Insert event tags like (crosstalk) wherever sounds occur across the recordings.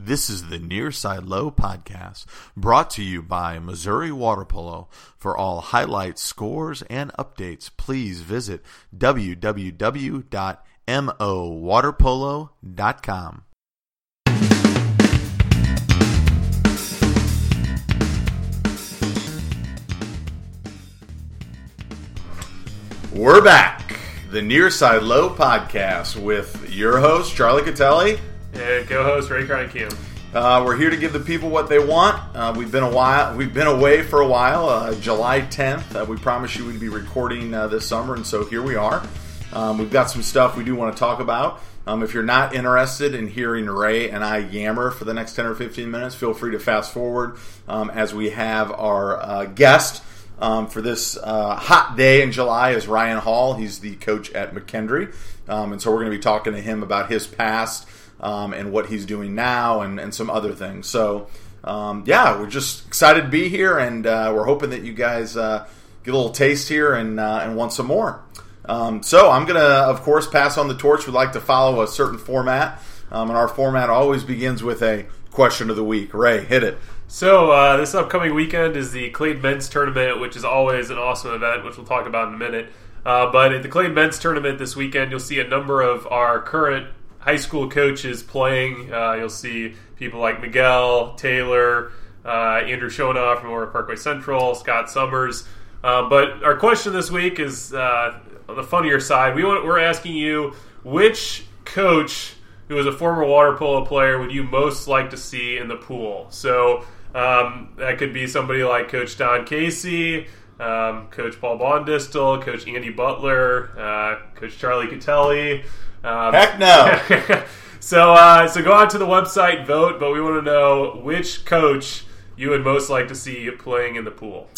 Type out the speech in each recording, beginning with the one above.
This is the Nearside Low podcast, brought to you by Missouri Water Polo. For all highlights, scores, and updates, please visit www.mowaterpolo.com. We're back. The Nearside Low podcast with your host, Charlie Catelli. And co-host Ray Cronkim. Uh, we're here to give the people what they want. Uh, we've been a while. We've been away for a while. Uh, July 10th, uh, we promised you we'd be recording uh, this summer, and so here we are. Um, we've got some stuff we do want to talk about. Um, if you're not interested in hearing Ray and I yammer for the next 10 or 15 minutes, feel free to fast forward um, as we have our uh, guest um, for this hot day in July is Ryan Hall. He's the coach at McKendree. Um, and so we're going to be talking to him about his past um, and what he's doing now and, and some other things. So, um, yeah, we're just excited to be here, and uh, we're hoping that you guys uh, get a little taste here and, uh, and want some more. Um, so, I'm going to, of course, pass on the torch. We'd like to follow a certain format, um, and our format always begins with a question of the week. Ray, hit it. So uh, this upcoming weekend is the Clayton Men's Tournament, which is always an awesome event, which we'll talk about in a minute. Uh, but at the Clayton Men's Tournament this weekend, you'll see a number of our current high school coaches playing. Uh, you'll see people like Miguel Taylor, uh, Andrew Shonoff from Aurora Parkway Central, Scott Summers. Uh, but our question this week is uh, on the funnier side. We want, we're asking you which coach who is a former water polo player would you most like to see in the pool? So um, that could be somebody like Coach Don Casey, um, Coach Paul Bondistel, Coach Andy Butler, uh, Coach Charlie Catelli. Um, Heck no. (laughs) so uh, so go out to the website, vote, but we want to know which coach you would most like to see playing in the pool.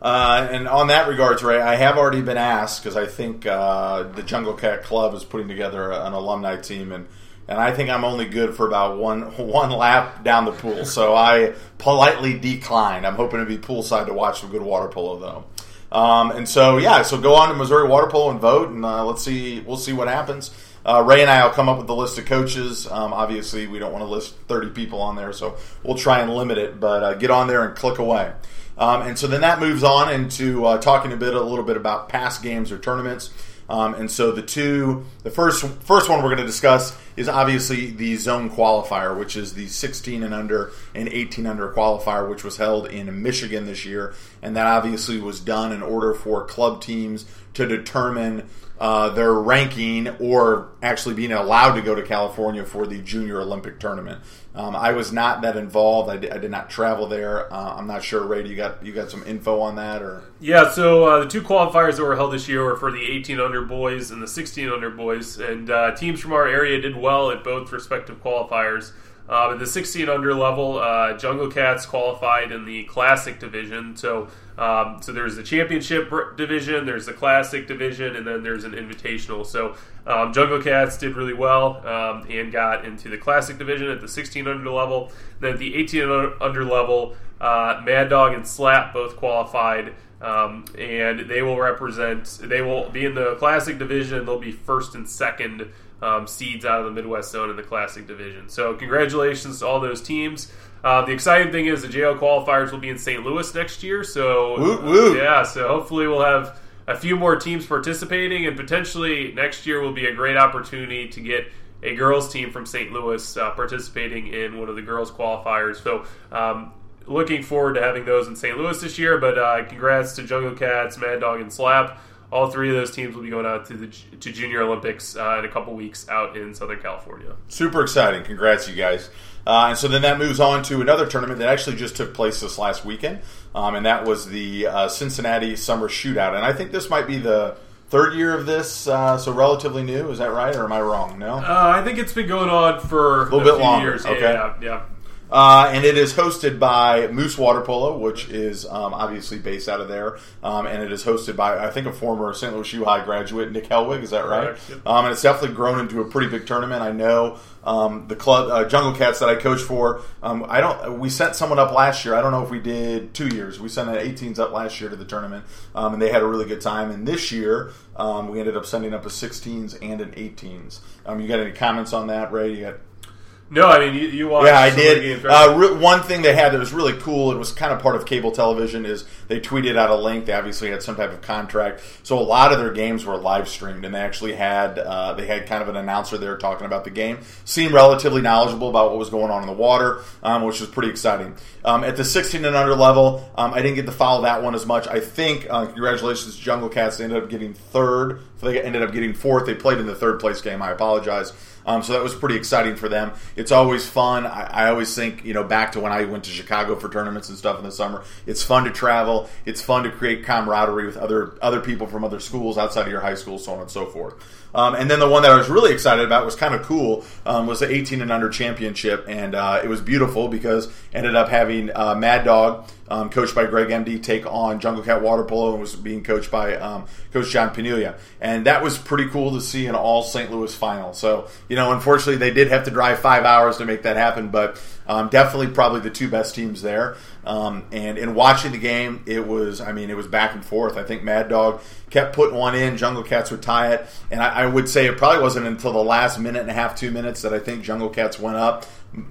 Uh, and on that regards, Ray, I have already been asked because I think uh, the Jungle Cat Club is putting together an alumni team, and and I think I'm only good for about one (laughs) one lap down the pool. So I politely declined. I'm hoping to be poolside to watch some good water polo though. Um, and so yeah, so go on to Missouri Water Polo and vote, and uh, let's see we'll see what happens. Uh, Ray and I will come up with the list of coaches. Um, obviously, we don't want to list 30 people on there, so we'll try and limit it. But uh, get on there and click away. Um, and so then that moves on into uh, talking a bit, a little bit about past games or tournaments. Um, and so the two, the first first one we're going to discuss is obviously the zone qualifier, which is the 16 and under and 18 under qualifier, which was held in Michigan this year, and that obviously was done in order for club teams to determine uh, their ranking or actually being allowed to go to California for the Junior Olympic tournament. Um, I was not that involved. I did, I did not travel there. Uh, I'm not sure, Ray. You got you got some info on that, or yeah. So uh, the two qualifiers that were held this year were for the 18 under boys and the 16 under boys, and uh, teams from our area did well at both respective qualifiers. Uh, at the 16 under level, uh, Jungle Cats qualified in the Classic division. So, um, so there's the Championship division, there's the Classic division, and then there's an Invitational. So, um, Jungle Cats did really well um, and got into the Classic division at the 16 under level. Then at the 18 under level, uh, Mad Dog and Slap both qualified. Um, and they will represent. They will be in the classic division. They'll be first and second um, seeds out of the Midwest Zone in the Classic Division. So, congratulations to all those teams. Uh, the exciting thing is the JO qualifiers will be in St. Louis next year. So, woo, woo. yeah, so hopefully we'll have a few more teams participating, and potentially next year will be a great opportunity to get a girls team from St. Louis uh, participating in one of the girls qualifiers. So, um, looking forward to having those in St. Louis this year. But uh, congrats to Jungle Cats, Mad Dog, and Slap all three of those teams will be going out to the to Junior Olympics uh, in a couple weeks out in Southern California. Super exciting! Congrats, you guys. Uh, and so then that moves on to another tournament that actually just took place this last weekend, um, and that was the uh, Cincinnati Summer Shootout. And I think this might be the third year of this, uh, so relatively new. Is that right, or am I wrong? No, uh, I think it's been going on for a little bit longer. Years. Okay, yeah, yeah. Uh, and it is hosted by Moose Water Polo, which is um, obviously based out of there. Um, and it is hosted by, I think, a former St. Louis U High graduate, Nick Helwig. Is that right? Yep. Um, and it's definitely grown into a pretty big tournament. I know um, the club, uh, Jungle Cats, that I coach for. Um, I don't. We sent someone up last year. I don't know if we did two years. We sent an 18s up last year to the tournament, um, and they had a really good time. And this year, we ended up sending up a 16s and an 18s. you got any comments on that, Ray? You got No, I mean you, you watched. Yeah, I some of the did. games, right? Uh, re- one thing they had that was really cool, it was kind of part of cable television, is they tweeted out a link. They obviously had some type of contract, so a lot of their games were live streamed, and they actually had uh, they had kind of an announcer there talking about the game. Seemed relatively knowledgeable about what was going on in the water, um, which was pretty exciting. Um, at the 16 and under level, um, I didn't get to follow that one as much. I think uh, congratulations, Jungle Cats. They ended up getting third. They ended up getting fourth. They played in the third place game. I apologize. Um, so that was pretty exciting for them. It's always fun. I, I always think, you know, back to when I went to Chicago for tournaments and stuff in the summer. It's fun to travel. It's fun to create camaraderie with other other people from other schools outside of your high school, so on and so forth. Um, and then the one that I was really excited about was kind of cool um, was the 18 and under championship, and uh, it was beautiful because ended up having uh, Mad Dog, um, coached by Greg MD, take on Jungle Cat Water Polo and was being coached by um, Coach John Panulia, and that was pretty cool to see an all St. Louis final. So you know, unfortunately, they did have to drive five hours to make that happen, but um, definitely probably the two best teams there. Um, and in watching the game, it was, I mean, it was back and forth. I think Mad Dog kept putting one in. Jungle Cats would tie it. And I, I, would say it probably wasn't until the last minute and a half, two minutes that I think Jungle Cats went up,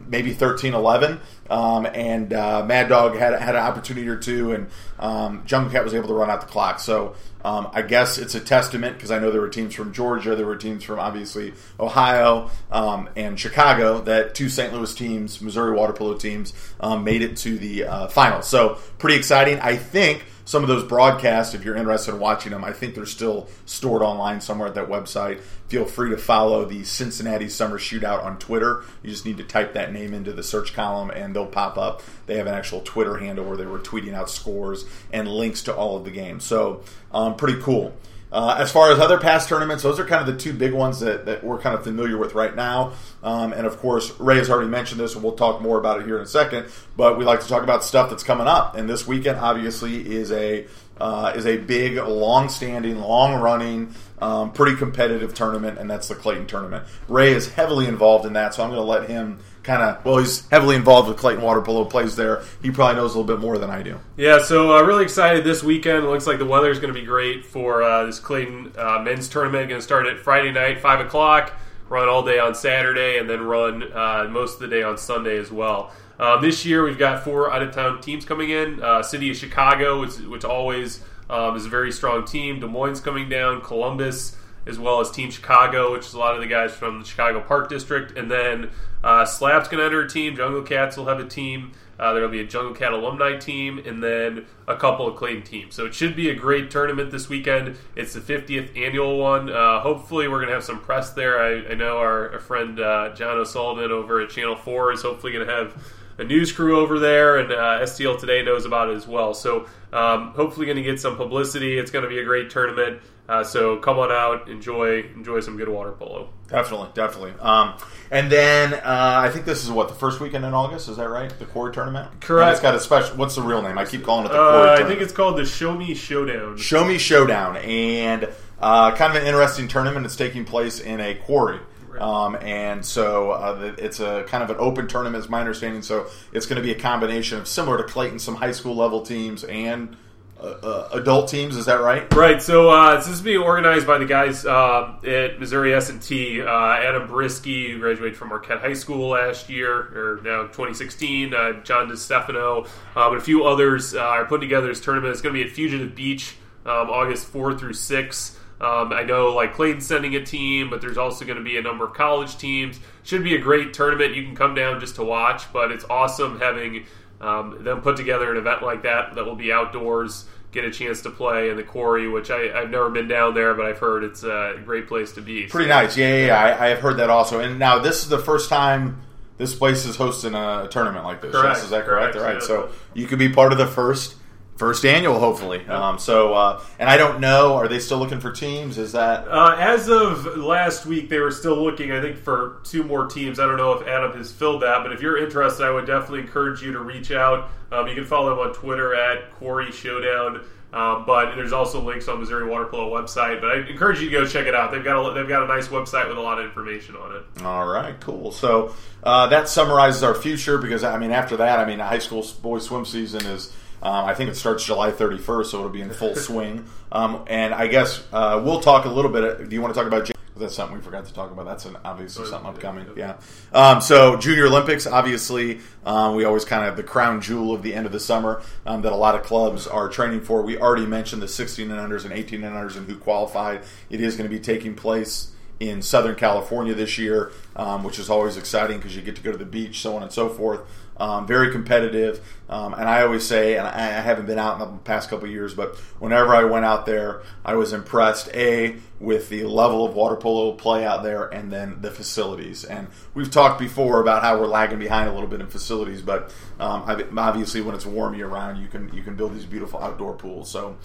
maybe 13 11. Um, and uh, Mad Dog had, had an opportunity or two, and um, Jungle Cat was able to run out the clock. So um, I guess it's a testament because I know there were teams from Georgia, there were teams from obviously Ohio um, and Chicago that two St. Louis teams, Missouri water polo teams, um, made it to the uh, final. So pretty exciting. I think some of those broadcasts, if you're interested in watching them, I think they're still stored online somewhere at that website. Feel free to follow the Cincinnati Summer Shootout on Twitter. You just need to type that name into the search column and they'll pop up. They have an actual Twitter handle where they were tweeting out scores and links to all of the games. So, um, pretty cool. Uh, as far as other past tournaments, those are kind of the two big ones that, that we're kind of familiar with right now. Um, and of course, Ray has already mentioned this, and we'll talk more about it here in a second. But we like to talk about stuff that's coming up. And this weekend, obviously, is a uh, is a big, long-standing, long-running, um, pretty competitive tournament, and that's the Clayton tournament. Ray is heavily involved in that, so I'm going to let him kind of well, he's heavily involved with Clayton Water Polo, plays there. He probably knows a little bit more than I do. Yeah, so uh, really excited this weekend. It looks like the weather is going to be great for uh, this Clayton uh, men's tournament. Going to start at Friday night, five o'clock. Run all day on Saturday, and then run uh, most of the day on Sunday as well. Um, this year, we've got four out of town teams coming in. Uh, City of Chicago, which, which always um, is a very strong team. Des Moines coming down. Columbus as well as Team Chicago, which is a lot of the guys from the Chicago Park District. And then uh, Slap's going to enter a team. Jungle Cats will have a team. Uh, there'll be a Jungle Cat alumni team, and then a couple of Clayton teams. So it should be a great tournament this weekend. It's the 50th annual one. Uh, hopefully, we're going to have some press there. I, I know our, our friend uh, John O'Sullivan over at Channel 4 is hopefully going to have a news crew over there, and uh, STL Today knows about it as well. So um, hopefully, going to get some publicity. It's going to be a great tournament. Uh, so come on out, enjoy enjoy some good water polo. Definitely, definitely. Um, and then uh, I think this is what the first weekend in August. Is that right? The Corey tournament. Correct. And it's got a special. What's the real name? I keep calling it the. Uh, I think it's called the Show Me Showdown. Show Me Showdown, and uh, kind of an interesting tournament. It's taking place in a quarry. Um, and so uh, it's a kind of an open tournament, is my understanding. So it's going to be a combination of similar to Clayton, some high school level teams and uh, uh, adult teams. Is that right? Right. So uh, this is being organized by the guys uh, at Missouri S and T. Uh, Adam Brisky, who graduated from Marquette High School last year, or now 2016. Uh, John DeStefano, and a few others are putting together this tournament. It's going to be at Fugitive Beach, um, August 4 through 6. Um, I know like Clayton's sending a team, but there's also going to be a number of college teams. Should be a great tournament. You can come down just to watch, but it's awesome having um, them put together an event like that that will be outdoors. Get a chance to play in the quarry, which I, have never been down there, but I've heard it's a great place to be. Pretty nice, yeah, yeah, yeah. I, I have heard that also. And now this is the first time this place is hosting a tournament like this. Correct. Yes, is that correct? Correct, All right. yeah. So you could be part of the first first annual, hopefully. Um, so, uh, and I don't know, are they still looking for teams? Is that Uh, as of last week, they were still looking, I think, for two more teams. I don't know if Adam has filled that, but if you're interested, I would definitely encourage you to reach out. Um, you can follow him on Twitter at Corey Showdown. Um, but there's also links on Missouri Water Polo website. But I encourage you to go check it out. They've got a, they've got a nice website with a lot of information on it. All right, cool. So uh, that summarizes our future because I mean, after that, I mean, high school boys swim season is. Um, I think it starts July 31st, so it'll be in full swing. Um, and I guess uh, we'll talk a little bit. Do you want to talk about J- that's something we forgot to talk about. That's an, obviously Oh, something upcoming. yeah. Yeah. Um, so Junior Olympics, obviously, um, we always kind of have the crown jewel of the end of the summer um, that a lot of clubs are training for. We already mentioned the 16 and unders and 18 and unders and who qualified. It is going to be taking place in Southern California this year, um, which is always exciting because you get to go to the beach, so on and so forth. Um, very competitive, um, and I always say, and I, I haven't been out in the past couple of years, but whenever I went out there, I was impressed. A with the level of water polo play out there, and then the facilities. And we've talked before about how we're lagging behind a little bit in facilities, but um, obviously when it's warm year round, you can you can build these beautiful outdoor pools. So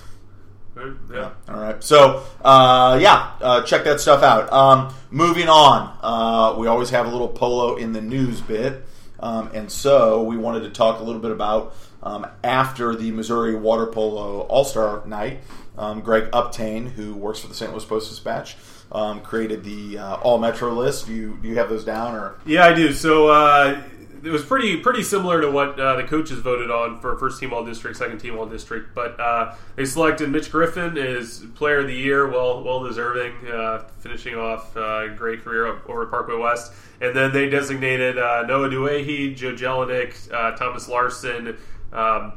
Yeah. all right. So, uh, yeah, uh, check that stuff out. Um, moving on, uh, we always have a little polo in the news bit. Um, and so we wanted to talk a little bit about um, after the Missouri Water Polo All Star Night, um, Greg Uptain, who works for the St. Louis Post Dispatch, um, created the uh, All Metro list. Do you, do you have those down? or Yeah, I do. So uh, it was pretty pretty similar to what uh, the coaches voted on for first team all district, second team all district. But uh, they selected Mitch Griffin as player of the year, well well deserving, uh, finishing off uh, a great career over at Parkway West. And then they designated uh, Noah Duehi, Joe Jelinek, uh, Thomas Larson. Um,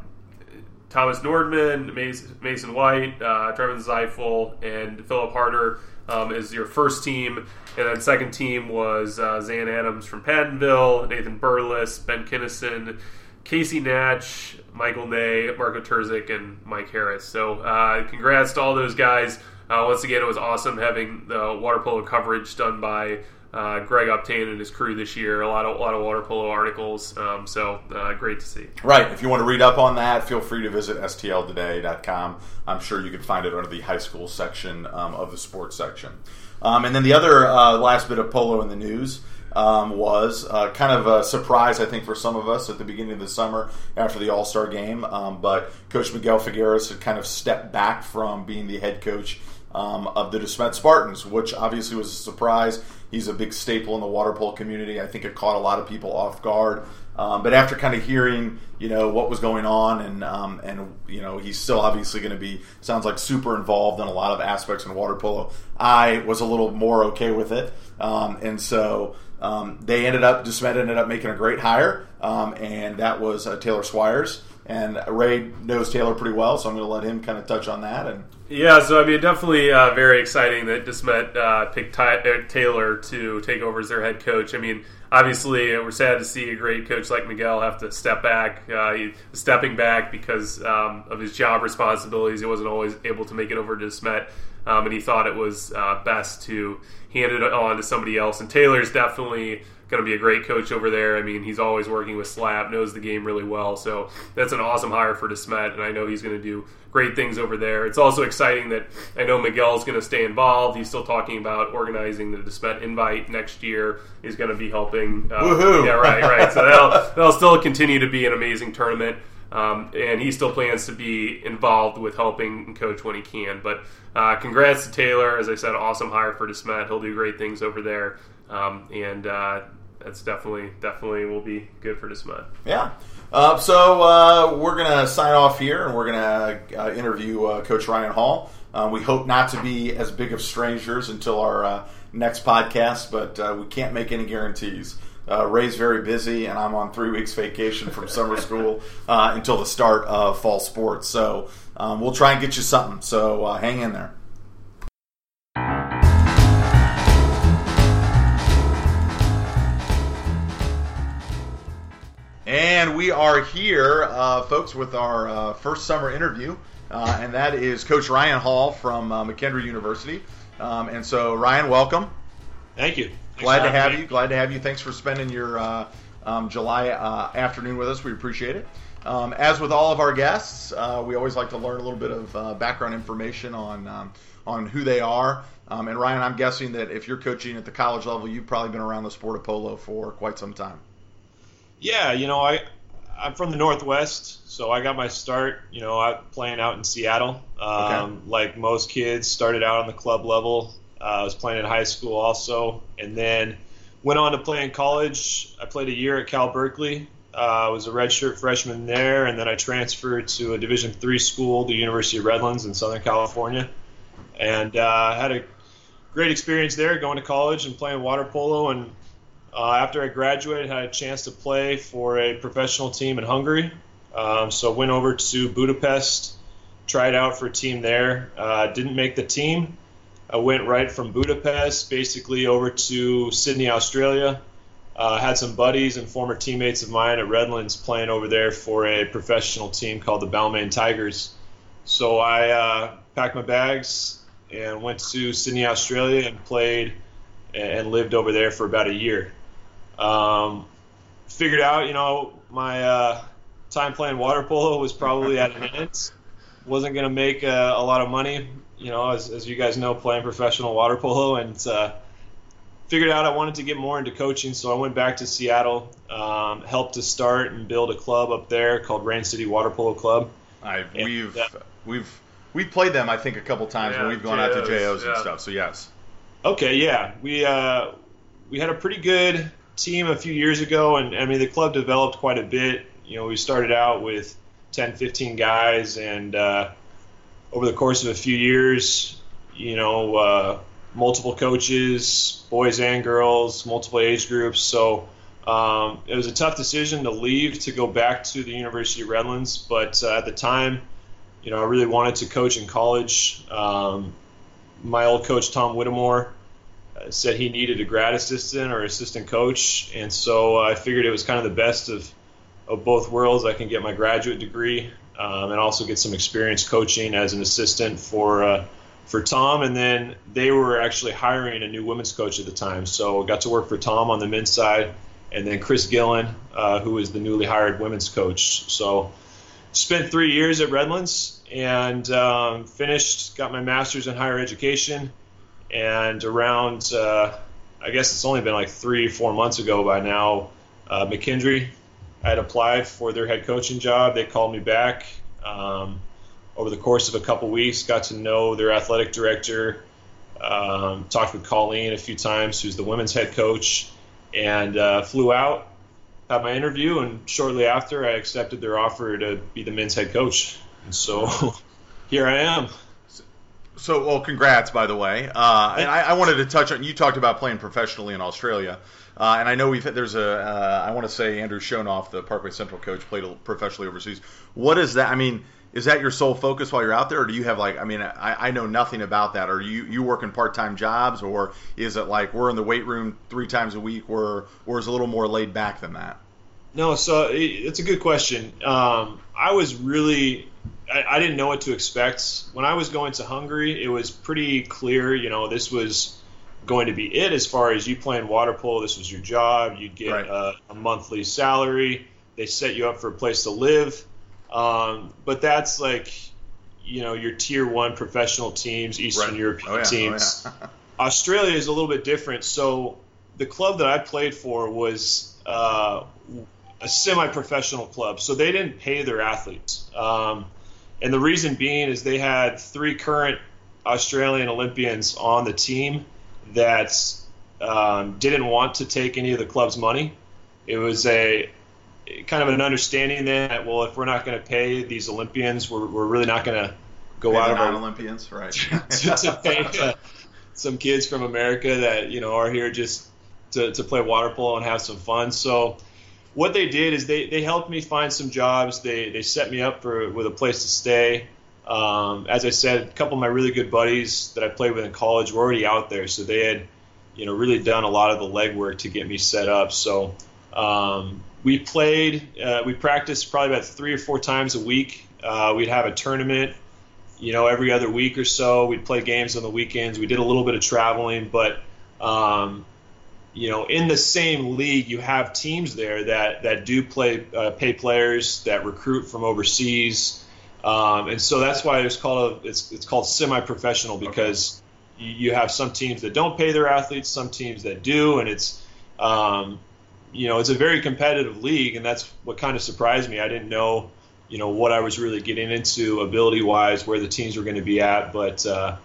Thomas Nordman, Mason, White, Trevin Zeifel, and Philip Harder um, is your first team. And then second team was uh, Zan Adams from Pattonville, Nathan Burles, Ben Kinnison, Casey Natch, Michael Ney, Marco Terzic, and Mike Harris. So uh, congrats to all those guys. Uh, once again, it was awesome having the water polo coverage done by uh, Greg Uptain and his crew this year. A lot of a lot of water polo articles. Um, so uh, great to see. Right. If you want to read up on that, feel free to visit stltoday.com. I'm sure you can find it under the high school section um, of the sports section. Um, and then the other uh, last bit of polo in the news um, was uh, kind of a surprise, I think, for some of us at the beginning of the summer after the All Star game. Um, but Coach Miguel Figueres had kind of stepped back from being the head coach um, of the DeSmet Spartans, which obviously was a surprise. He's a big staple in the water polo community. I think it caught a lot of people off guard. Um, but after kind of hearing, you know, what was going on, and um, and you know, he's still obviously going to be sounds like super involved in a lot of aspects in water polo. I was a little more okay with it, um, and so um, they ended up DeSmet ended up making a great hire, um, and that was uh, Taylor Swires. And Ray knows Taylor pretty well, so I'm going to let him kind of touch on that. And Yeah, so I mean, definitely uh, very exciting that Desmet uh, picked Ty- uh, Taylor to take over as their head coach. I mean, obviously, uh, we're sad to see a great coach like Miguel have to step back, uh, stepping back because um, of his job responsibilities. He wasn't always able to make it over to Desmet, um, and he thought it was uh, best to hand it on to somebody else. And Taylor's definitely going to be a great coach over there. I mean, he's always working with Slap, knows the game really well. So that's an awesome hire for DeSmet, and I know he's going to do great things over there. It's also exciting that I know Miguel's going to stay involved. He's still talking about organizing the DeSmet invite next year. He's going to be helping. Uh, Woohoo! Yeah, right, right. So that'll, that'll still continue to be an amazing tournament. Um, and he still plans to be involved with helping coach when he can. But uh, congrats to Taylor. As I said, awesome hire for DeSmet. He'll do great things over there. Um, and uh, that's definitely definitely will be good for DeSmet. Yeah. Uh, so uh, we're to sign off here, and we're to uh, interview uh, Coach Ryan Hall. Uh, we hope not to be as big of strangers until our uh, next podcast, but uh, we can't make any guarantees. Ray's very busy, and I'm on three weeks vacation from summer school until the start of fall sports. So um, we'll try and get you something. So hang in there. And we are here, uh, folks, with our uh, first summer interview, uh, and that is Coach Ryan Hall from uh, McKendree University. Um, and so, Ryan, welcome. Thank you. Thanks Glad to have me. you. Glad to have you. Thanks for spending your uh, um, July uh, afternoon with us. We appreciate it. Um, as with all of our guests, uh, we always like to learn a little bit of uh, background information on um, on who they are. Um, and Ryan, I'm guessing that if you're coaching at the college level, you've probably been around the sport of polo for quite some time. Yeah, you know, I I'm from the Northwest, so I got my start, you know, out playing out in Seattle. Um, Like most kids, started out on the club level. Uh, I was playing in high school also, and then went on to play in college. I played a year at Cal Berkeley. Uh, I was a redshirt freshman there, and then I transferred to a Division three school, the University of Redlands in Southern California, and uh, had a great experience there, going to college and playing water polo. And uh, after I graduated, had a chance to play for a professional team in Hungary. Um, so went over to Budapest, tried out for a team there. Uh, didn't make the team. I went right from Budapest, basically over to Sydney, Australia. Uh, had some buddies and former teammates of mine at Redlands playing over there for a professional team called the Balmain Tigers. So I uh, packed my bags and went to Sydney, Australia, and played and lived over there for about a year. Um, figured out, you know, my uh, time playing water polo was probably at an (laughs) end. Wasn't going to make uh, a lot of money, you know, as, as you guys know, playing professional water polo, and uh, figured out I wanted to get more into coaching, so I went back to Seattle, um, helped to start and build a club up there called Rain City Water Polo Club. I've, we've and, we've we've played them I think a couple times yeah, when we've gone JOs, out to JOs yeah. and stuff. So yes. Okay, yeah, we uh, we had a pretty good team a few years ago, and I mean the club developed quite a bit. You know, we started out with 10, 15 guys, and uh, over the course of a few years, you know, uh, multiple coaches, boys and girls, multiple age groups. So um, it was a tough decision to leave to go back to the University of Redlands, but uh, at the time, you know, I really wanted to coach in college. Um, my old coach Tom Whittemore said he needed a grad assistant or assistant coach, and so I figured it was kind of the best of of both worlds. I can get my graduate degree um, and also get some experience coaching as an assistant for uh, for Tom. And then they were actually hiring a new women's coach at the time, so got to work for Tom on the men's side, and then Chris Gillen, uh, who was the newly hired women's coach. So spent three years at Redlands and um, finished, got my master's in higher education. And around, uh, I guess it's only been like three, four months ago by now, uh, McKendree, I had applied for their head coaching job. They called me back um, over the course of a couple weeks, got to know their athletic director, um, talked with Colleen a few times, who's the women's head coach, and uh, flew out had my interview, and shortly after, I accepted their offer to be the men's head coach. And so (laughs) here I am. So, well, congrats, by the way. Uh, and I, I, wanted to touch on you talked about playing professionally in Australia, uh, and I know we've there's a uh, I want to say Andrew Shonoff, the Parkway Central coach, played professionally overseas. What is that? I mean, is that your sole focus while you're out there, or do you have like I mean I, I know nothing about that. Are you you working part time jobs, or is it like we're in the weight room three times a week, or or is it a little more laid back than that? No, so it's a good question. Um, I was really I, I, didn't know what to expect when I was going to Hungary. It was pretty clear, you know, this was going to be it as far as you playing water polo. This was your job. You'd get right. a, a monthly salary. They set you up for a place to live um, but that's like, you know, your tier one professional teams, Eastern right. European oh, yeah. teams. Oh, yeah. (laughs) Australia is a little bit different. So the club that I played for was uh, a semi-professional club, so they didn't pay their athletes. Um, and the reason being is they had three current Australian Olympians on the team that um, didn't want to take any of the club's money. It was a kind of an understanding that well, if we're not going to pay these Olympians, we're, we're really not going to go pay out of our Olympians, right? (laughs) to, to pay uh, some kids from America that you know are here just to, to play water polo and have some fun. So what they did is they, they helped me find some jobs. They they set me up for with a place to stay. Um, as I said, a couple of my really good buddies that I played with in college were already out there, so they had you know really done a lot of the legwork to get me set up. So um, we played, uh, we practiced probably about three or four times a week. Uh, we'd have a tournament, you know, every other week or so. We'd play games on the weekends. We did a little bit of traveling, but um, you know, in the same league, you have teams there that that do play uh, pay players that recruit from overseas, um, and so that's why it's called a, it's it's called semi-professional because okay. you, you, have some teams that don't pay their athletes, some teams that do, and it's um, you know, it's a very competitive league, and that's what kind of surprised me. I didn't know, you know, what I was really getting into ability wise, where the teams were going to be at. But, uh,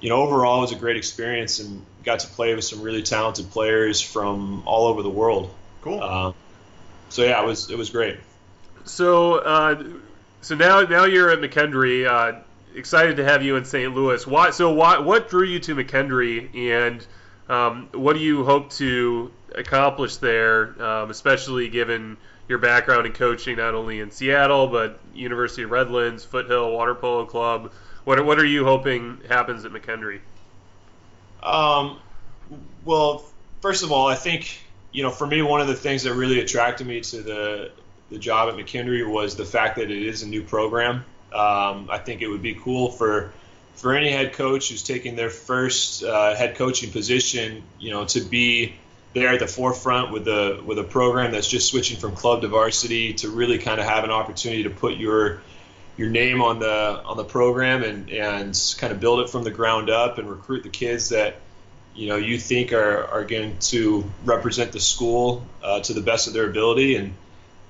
you know, overall, it was a great experience and got to play with some really talented players from all over the world. Cool. Uh, so yeah, it was it was great. So uh, so now now you're at McKendree. Uh, excited to have you in St. Louis. Why? So, why, what drew you to McKendree, and um, what do you hope to accomplish there, um, especially given your background in coaching not only in Seattle but University of Redlands, Foothill Water Polo Club. What what are you hoping happens at McKendree? Um, well, first of all, I think you know for me one of the things that really attracted me to the the job at McKendree was the fact that it is a new program. Um, I think it would be cool for for any head coach who's taking their first uh, head coaching position, you know, to be there at the forefront with the with a program that's just switching from club to varsity to really kind of have an opportunity to put your your name on the on the program and and kind of build it from the ground up and recruit the kids that you know you think are, are going to represent the school uh, to the best of their ability and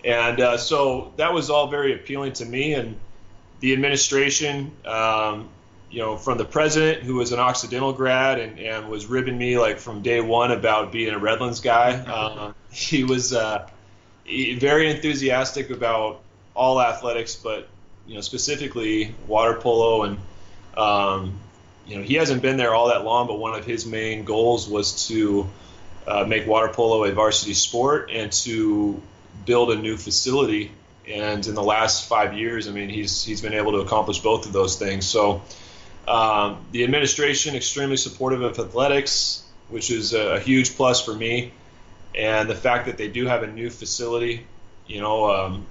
and uh, so that was all very appealing to me and the administration um, you know, from the president who was an Occidental grad and, and was ribbing me like from day one about being a Redlands guy. Uh, he was uh, very enthusiastic about all athletics, but you know specifically water polo and um, you know he hasn't been there all that long, but one of his main goals was to uh, make water polo a varsity sport and to build a new facility. And in the last five years, I mean, he's he's been able to accomplish both of those things. So um, the administration extremely supportive of athletics, which is a, a, huge plus for me, and the fact that they do have a new facility. You know, um,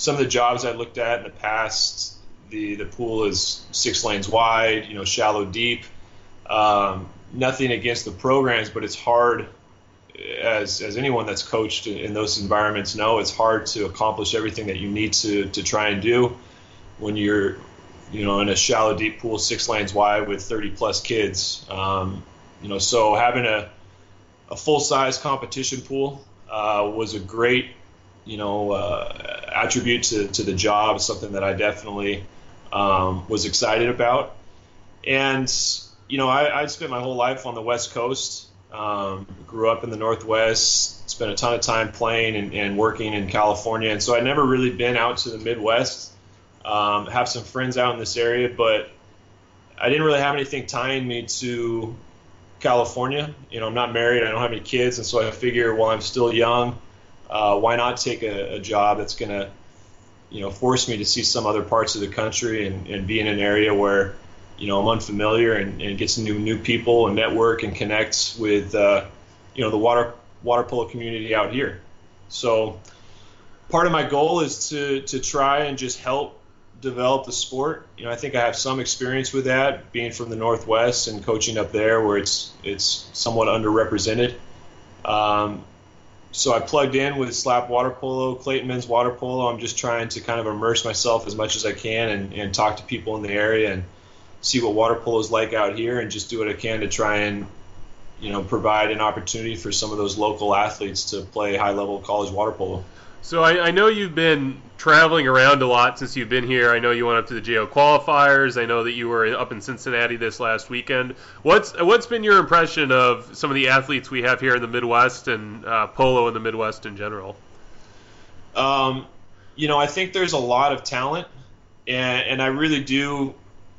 some of the jobs I looked at in the past, the the pool is six lanes wide. You know, shallow, deep. Um, nothing against the programs, but it's hard. As, as anyone that's coached in those environments know, it's hard to accomplish everything that you need to, to try and do when you're you know, in a shallow, deep pool, six lanes wide with 30 plus kids. Um, you know, so having a, a full size competition pool uh, was a great, you know, uh, attribute to, to the job, something that I definitely um, was excited about. And, you know, I, I spent my whole life on the West Coast. Um, grew up in the Northwest, spent a ton of time playing and, and working in California. And so I'd never really been out to the Midwest um, have some friends out in this area, but I didn't really have anything tying me to California. You know, I'm not married, I don't have any kids, and so I figure while I'm still young, uh, why not take a, a job that's going to, you know, force me to see some other parts of the country and, and be in an area where, you know, I'm unfamiliar and, and get some new new people and network and connect with, uh, you know, the water water polo community out here. So part of my goal is to to try and just help develop the sport. You know, I think I have some experience with that, being from the Northwest and coaching up there, where it's it's somewhat underrepresented. Um, so I plugged in with Slap Water Polo, Clayton Men's Water Polo. I'm just trying to kind of immerse myself as much as I can and, and talk to people in the area and see what water polo is like out here, and just do what I can to try and you know provide an opportunity for some of those local athletes to play high level college water polo. So I, I, know you've been traveling around a lot since you've been here. I know you went up to the JO qualifiers. I know that you were up in Cincinnati this last weekend. What's what's been your impression of some of the athletes we have here in the Midwest and uh, polo in the Midwest in general? Um, you know, I think there's a lot of talent, and, and I really do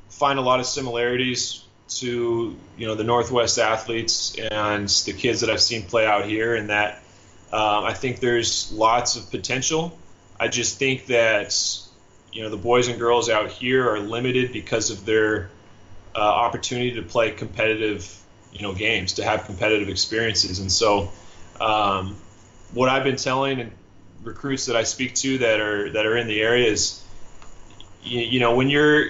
find a lot of similarities to you know the Northwest athletes and the kids that I've seen play out here, and that um, I think there's lots of potential. I just think that you know the boys and girls out here are limited because of their uh, opportunity to play competitive you know games, to have competitive experiences, and so um, what I've been telling recruits that I speak to that are that are in the area is you, you know when you're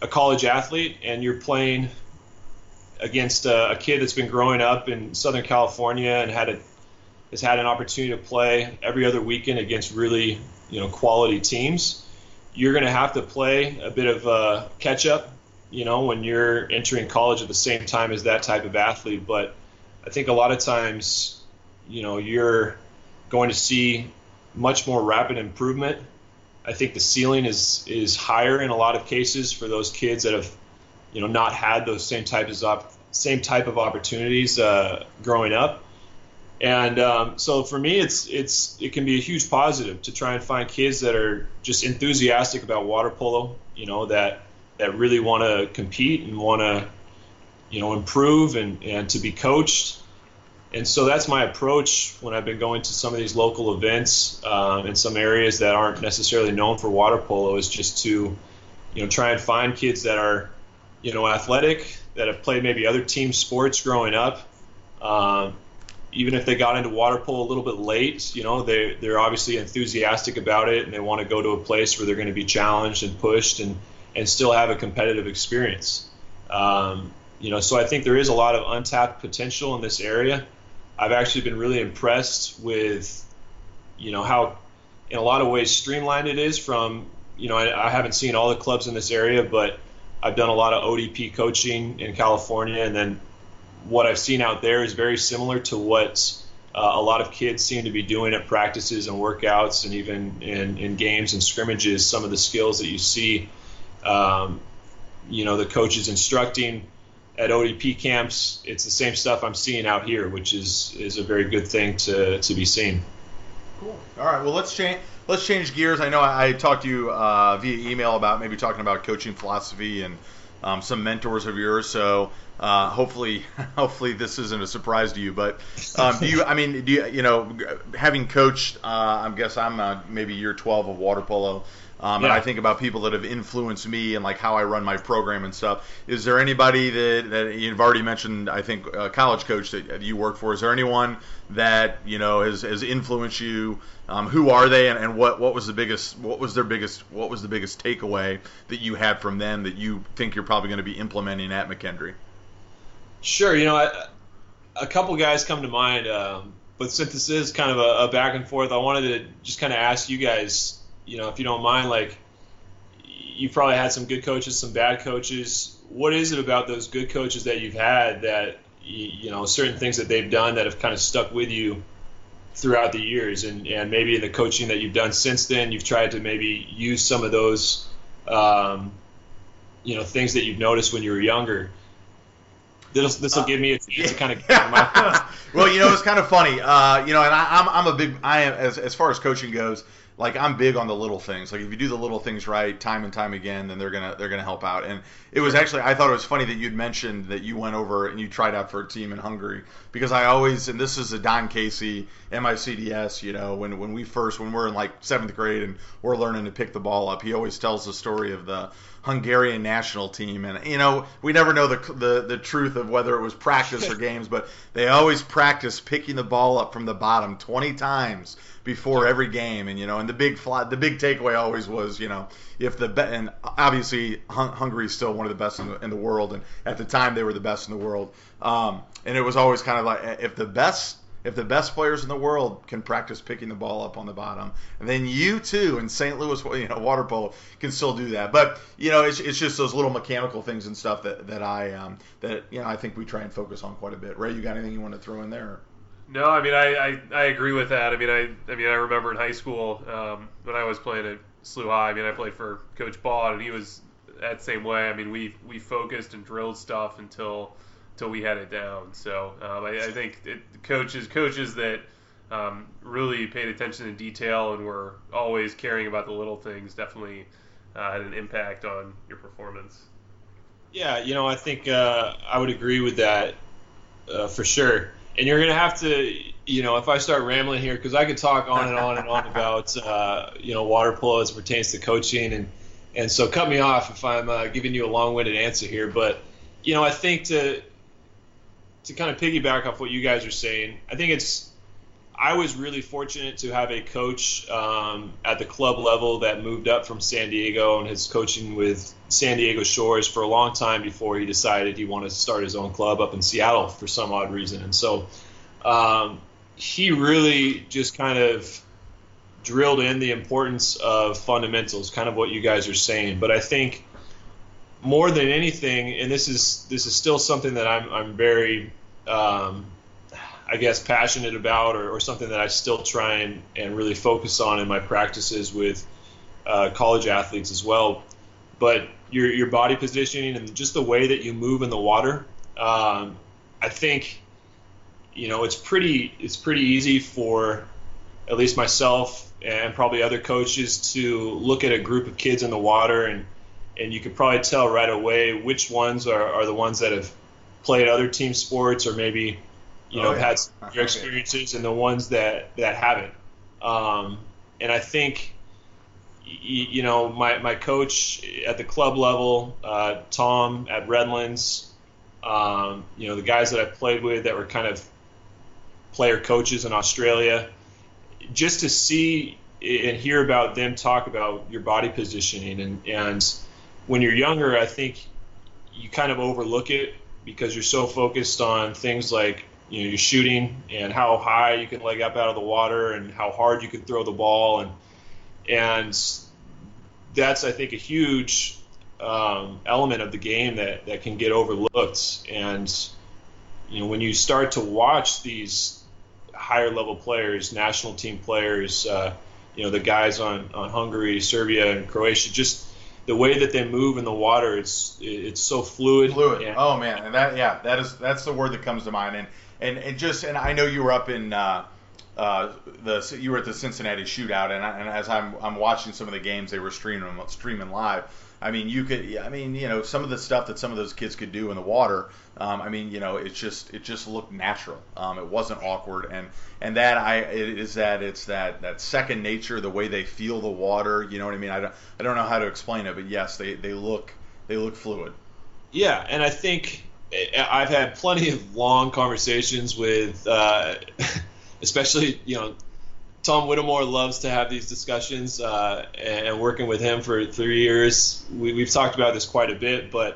a college athlete and you're playing against a, a, kid that's been growing up in Southern California and had a has had an opportunity to play every other weekend against really you know quality teams, you're going to have to play a bit of uh, catch up. You know when you're entering college at the same time as that type of athlete, but I think a lot of times, you know, you're going to see much more rapid improvement. I think the ceiling is is higher in a lot of cases for those kids that have, you know, not had those same types of same type of opportunities uh, growing up. And um, so for me, it's it's it can be a huge positive to try and find kids that are just enthusiastic about water polo. You know that that really want to compete and want to, you know, improve and, and to be coached. And so that's my approach when I've been going to some of these local events um, in some areas that aren't necessarily known for water polo is just to, you know, try and find kids that are, you know, athletic, that have played maybe other team sports growing up. Um, even if they got into water polo a little bit late, you know, they they're obviously enthusiastic about it and they want to go to a place where they're going to be challenged and pushed and and still have a competitive experience. Um, you know, so I think there is a lot of untapped potential in this area. I've actually been really impressed with, you know, how in a lot of ways streamlined it is from, you know, I, I haven't seen all the clubs in this area, but I've done a lot of ODP coaching in California, and then what I've seen out there is very similar to what uh, a lot of kids seem to be doing at practices and workouts, and even in, in games and scrimmages. Some of the skills that you see, um, you know, the coaches instructing at ODP camps, it's the same stuff I'm seeing out here, which is is a very good thing to to be seen. Cool. All right. Well, let's change. Let's change gears. I know I, talked to you uh, via email about maybe talking about coaching philosophy and um, some mentors of yours. So uh, hopefully, (laughs) hopefully this isn't a surprise to you. But um, do you? I mean, do you? You know, having coached, uh, I guess I'm uh, maybe year 12 of water polo. Um, yeah. And I think about people that have influenced me and like how I run my program and stuff. Is there anybody that, that you've already mentioned? I think a college coach that you work for. Is there anyone that you know has, has influenced you? Um, who are they, and, and what what was the biggest what was their biggest what was the biggest takeaway that you had from them that you think you're probably going to be implementing at McKendree? Sure, you know, I, a couple guys come to mind, um, but since this is kind of a, a back and forth, I wanted to just kind of ask you guys you know, if you don't mind, like you've probably had some good coaches, some bad coaches. What is it about those good coaches that you've had that you know certain things that they've done that have kind of stuck with you throughout the years, and and maybe in the coaching that you've done since then, you've tried to maybe use some of those, um, you know, things that you've noticed when you were younger. This this will give me a chance to kind of. (laughs) well, you know, it's kind of funny. Uh, you know, and I, I'm I'm a big I am as as far as coaching goes like I'm big on the little things. Like if you do the little things right, time and time again, then they're gonna they're gonna help out. And it was actually I thought it was funny that you'd mentioned that you went over and you tried out for a team in Hungary because I always and this is a Don Casey MICDS. You know when when we first when we're in like seventh grade and we're learning to pick the ball up, he always tells the story of the Hungarian national team, and you know we never know the the, the truth of whether it was practice or (laughs) games, but they always practice picking the ball up from the bottom 20 times before every game, and you know, and the big fly, the big takeaway always was, you know, if the and obviously Hungary is still one of the best in the, in the world, and at the time they were the best in the world, um, and it was always kind of like if the best if the best players in the world can practice picking the ball up on the bottom, then you too in St. Louis, (laughs) you know, water polo can still do that. But you know, it's, it's just those little mechanical things and stuff that that I um, that you know I think we try and focus on quite a bit. Ray, you got anything you want to throw in there? No, I mean I, I, I, agree with that. I mean I I mean I remember in high school um, when I was playing at SLU High. I mean I played for Coach Baud and he was that same way. I mean we we focused and drilled stuff until until we had it down. So um, I, I, think it, coaches coaches that um, really paid attention to detail and were always caring about the little things definitely uh, had an impact on your performance. Yeah, you know I think uh, I would agree with that uh, for sure and you're gonna have to, you know, if I start rambling here, because I could talk on and on and on about, uh, you know, water polo as pertains to coaching, and and so cut me off if I'm uh, giving you a long-winded answer here. But you know, I think to to kind of piggyback off what you guys are saying, I think it's I was really fortunate to have a coach um, at the club level that moved up from San Diego and has coaching with San Diego Shores for a long time before he decided he wanted to start his own club up in Seattle for some odd reason. And so um, he really just kind of drilled in the importance of fundamentals, kind of what you guys are saying. But I think more than anything, and this is this is still something that I'm I'm very um, I guess, passionate about or, or, something that I still try and, and really focus on in my practices with uh, college athletes as well. But your, your body positioning and just the way that you move in the water, um, I think, you know, it's pretty it's pretty easy for at least myself and probably other coaches to look at a group of kids in the water and and you could probably tell right away which ones are, are the ones that have played other team sports or maybe you know Oh, yeah. had some your experiences and the ones that that haven't. Um, and I think you know my, my coach at the club level, uh, Tom at Redlands, um, you know the guys that I played with that were kind of player coaches in Australia, just to see and hear about them talk about your body positioning and and when you're younger, I think you kind of overlook it because you're so focused on things like you know your shooting and how high you can leg up out of the water and how hard you can throw the ball. And and that's I think a huge um, element of the game that that can get overlooked. And you know when you start to watch these higher level players, national team players, uh, you know the guys on on Hungary, Serbia, and Croatia, just the way that they move in the water, it's it's so fluid. Fluid. and- Oh man, and that yeah, that is that's the word that comes to mind. And and, and just and I know you were up in uh, uh, the you were at the Cincinnati shootout, and, I, and as I'm I'm watching some of the games, they were streaming streaming live. I mean, you could. I mean, you know, some of the stuff that some of those kids could do in the water. Um, I mean, you know, it's just it just looked natural. Um, it wasn't awkward, and and that I it is that it's that that second nature, the way they feel the water. You know what I mean? I don't I don't know how to explain it, but yes, they they look they look fluid. Yeah, and I think I've had plenty of long conversations with, uh, (laughs) especially you know, Tom Whittemore loves to have these discussions, uh, and working with him for three years, we, we've talked about this quite a bit. But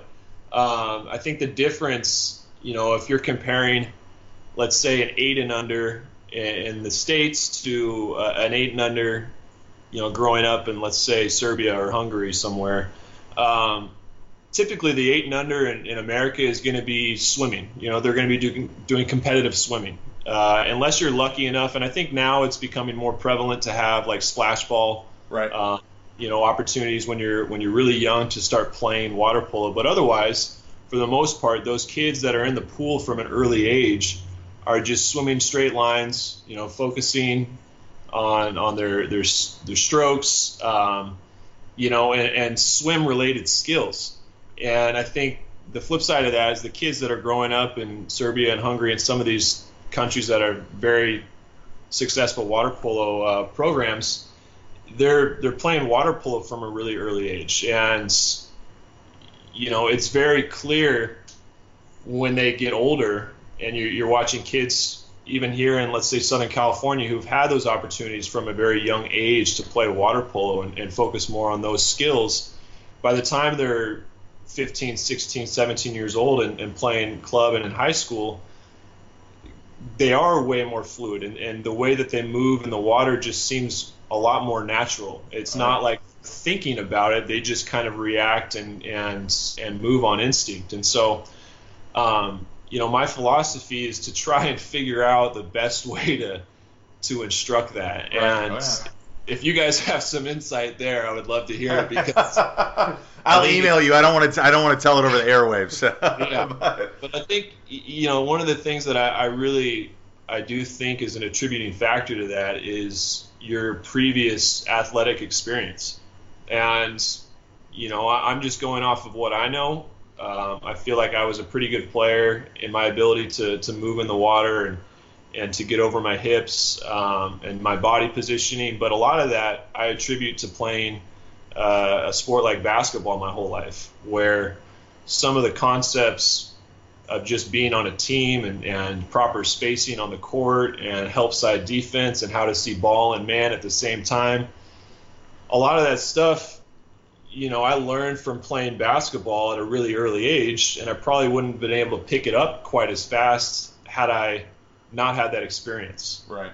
um, I think the difference, you know, if you're comparing, let's say, an eight and under in the states to uh, an eight and under, you know, growing up in let's say Serbia or Hungary somewhere. Um, typically the eight and under in, in America is going to be swimming. You know, they're going to be doing, doing competitive swimming. Uh, unless you're lucky enough, and I think now it's becoming more prevalent to have like splash ball, Right. uh, you know, opportunities when you're when you're really young to start playing water polo. But otherwise, for the most part, those kids that are in the pool from an early age are just swimming straight lines. You know, focusing on on their their their strokes. Um, you know, and, and swim related skills. And I think the flip side of that is the kids that are growing up in Serbia and Hungary and some of these countries that are very successful water polo uh, programs, they're they're playing water polo from a really early age, and you know it's very clear when they get older, and you're, you're watching kids even here in let's say Southern California who've had those opportunities from a very young age to play water polo and, and focus more on those skills. By the time they're 15, 16, 17 years old and, and playing club and in high school, they are way more fluid and, and the way that they move in the water just seems a lot more natural. It's not like thinking about it; they just kind of react and and and move on instinct. And so, um, you know, my philosophy is to try and figure out the best way to to instruct that. Right. And Oh, yeah. If you guys (laughs) have some insight there, I would love to hear it because. (laughs) I'll email you. I don't want to. I don't want to tell it over the airwaves. (laughs) Yeah. But- But I think you know one of the things that I, I really I do think is an attributing factor to that is your previous athletic experience, and you know I, I'm just going off of what I know. Um, I feel like I was a pretty good player in my ability to to move in the water and and to get over my hips um, and my body positioning. But a lot of that I attribute to playing uh, a sport like basketball my whole life, where some of the concepts of just being on a team and, and proper spacing on the court and help side defense and how to see ball and man at the same time. A lot of that stuff, you know, I learned from playing basketball at a really early age, and I probably wouldn't have been able to pick it up quite as fast had I not had that experience right.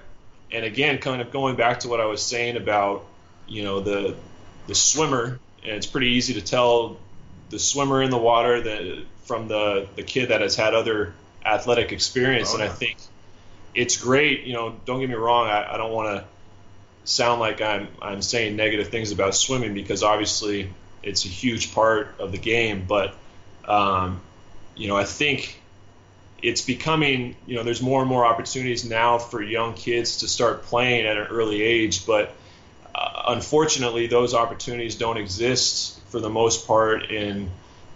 and again, kind of going back to what I was saying about, you know, the the swimmer, and it's pretty easy to tell the swimmer in the water that from the the kid that has had other athletic experience, Oh, and I think it's great. You know, don't get me wrong, I, I don't want to sound like I'm I'm saying negative things about swimming because obviously it's a huge part of the game, but um, you know, I think it's becoming, you know, there's more and more opportunities now for young kids to start playing at an early age, but uh, unfortunately, those opportunities don't exist for the most part in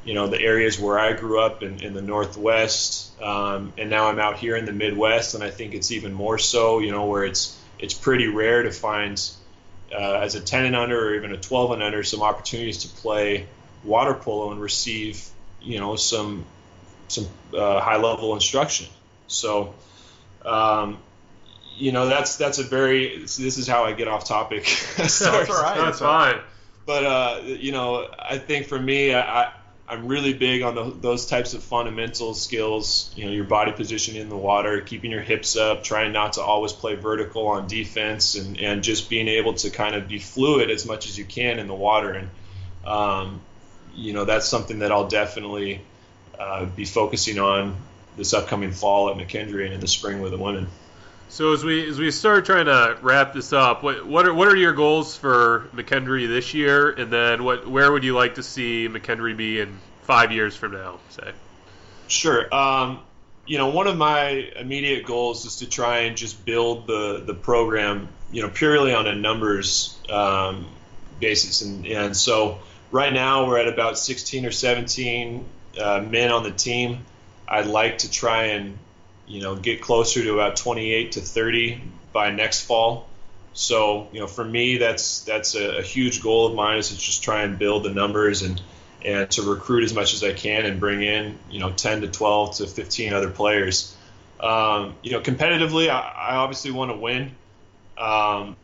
you know the areas where I grew up in, in the Northwest, um, and now I'm out here in the Midwest, and I think it's even more so. You know where it's it's pretty rare to find uh, as a 10 and under or even a 12 and under some opportunities to play water polo and receive you know some some uh, high level instruction. So. Um, you know that's that's a very this is how I get off topic. (laughs) that's all right. That's fine. But uh, you know, I think for me, I, I'm really big on the, those types of fundamental skills. You know, your body position in the water, keeping your hips up, trying not to always play vertical on defense, and, and just being able to kind of be fluid as much as you can in the water. And um, you know, that's something that I'll definitely uh, be focusing on this upcoming fall at McKendree and in the spring with the women. So as we as we start trying to wrap this up, what what are what are your goals for McKendree this year, and then what where would you like to see McKendree be in five years from now? Say. Sure. Um, you know, one of my immediate goals is to try and just build the the program, you know, purely on a numbers um, basis, and and so right now we're at about 16 or 17 uh, men on the team. I'd like to try and you know, get closer to about 28 to 30 by next fall. So, you know, for me, that's that's a, a, huge goal of mine is to just try and build the numbers and and to recruit as much as I can and bring in, you know, 10 to 12 to 15 other players. Um, you know, competitively, I, I obviously want to win. Um,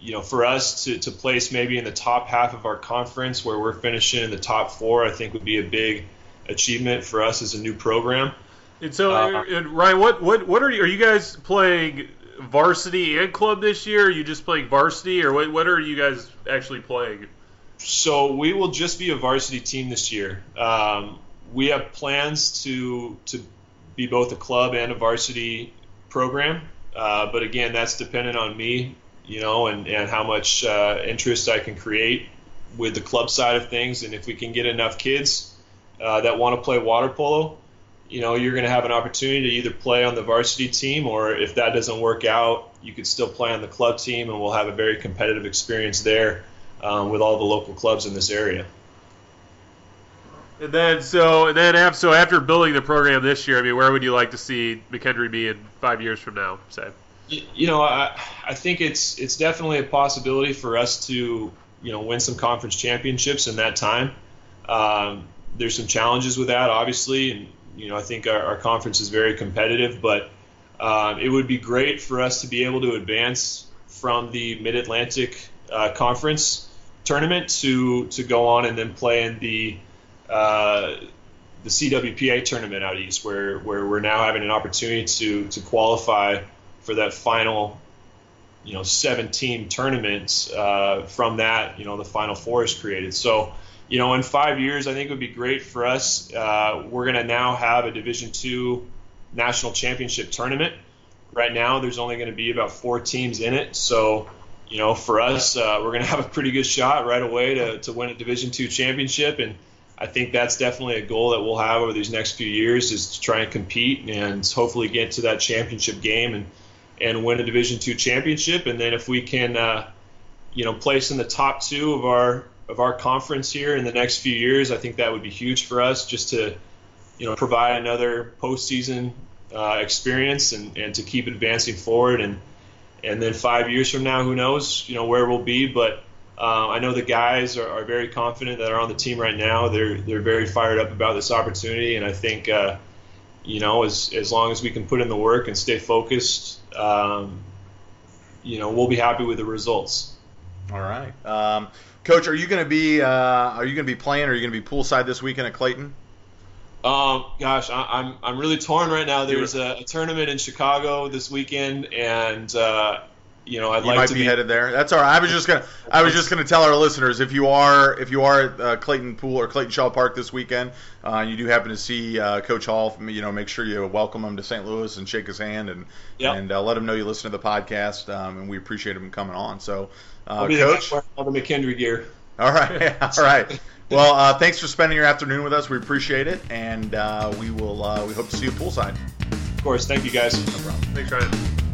you know, for us to, to place maybe in the top half of our conference where we're finishing in the top four, I think would be a big achievement for us as a new program. And so, uh, and Ryan, what what what are you? Are you guys playing varsity and club this year? Are you just playing varsity, or what? What are you guys actually playing? So we will just be a varsity team this year. Um, we have plans to to be both a club and a varsity program, uh, but again, that's dependent on me, you know, and and how much uh, interest I can create with the club side of things, and if we can get enough kids uh, that want to play water polo you know you're going to have an opportunity to either play on the varsity team or if that doesn't work out you could still play on the club team and we'll have a very competitive experience there um, with all the local clubs in this area. And then so and then after, so after building the program this year i mean where would you like to see mckendree be in five years from now say you, know I, I think it's it's definitely a possibility for us to you know win some conference championships in that time. Um, there's some challenges with that obviously and you know, I think our, our conference is very competitive, but uh, it would be great for us to be able to advance from the Mid Atlantic uh, Conference tournament to to go on and then play in the uh, the CWPA tournament out east, where where we're now having an opportunity to to qualify for that final, you know, 17 tournaments. Uh, from that, you know, the final four is created. So you know, in five years, I think it would be great for us. Uh, we're going to now have a Division two national championship tournament. Right now, there's only going to be about four teams in it, so you know, for us, uh, we're going to have a pretty good shot right away to, to win a Division two championship, and I think that's definitely a goal that we'll have over these next few years is to try and compete and hopefully get to that championship game and and win a Division two championship, and then if we can, uh, you know, place in the top two of our of our conference here in the next few years, I think that would be huge for us just to, you know, provide another postseason uh, experience and, and to keep advancing forward. And and then five years from now, who knows, you know, where we'll be. But uh, I know the guys are, are, very confident that are on the team right now. They're they're very fired up about this opportunity, and I think, uh, you know, as as long as we can put in the work and stay focused, um, you know, we'll be happy with the results. All right. Um, Coach, are you going to be uh, are you going to be playing? Or are you going to be poolside this weekend at Clayton? Um, gosh, I, am I'm, I'm really torn right now. There's a, a, tournament in Chicago this weekend, and uh, you know I'd you like might to be, be, headed there. That's all right. I was just gonna I was just gonna tell our listeners if you are if you are at uh, Clayton Pool or Clayton Shaw Park this weekend, uh, you do happen to see uh, Coach Hall. You know, make sure you welcome him to St. Louis and shake his hand and yep. and uh, let him know you listen to the podcast, um, and we appreciate him coming on. So, uh, Coach, all the McKendree gear. All right, (laughs) all right. Well, uh, thanks for spending your afternoon with us. We appreciate it, and uh, we will. Uh, we hope to see you poolside. Of course. Thank you, guys. No problem. Thanks, Ryan.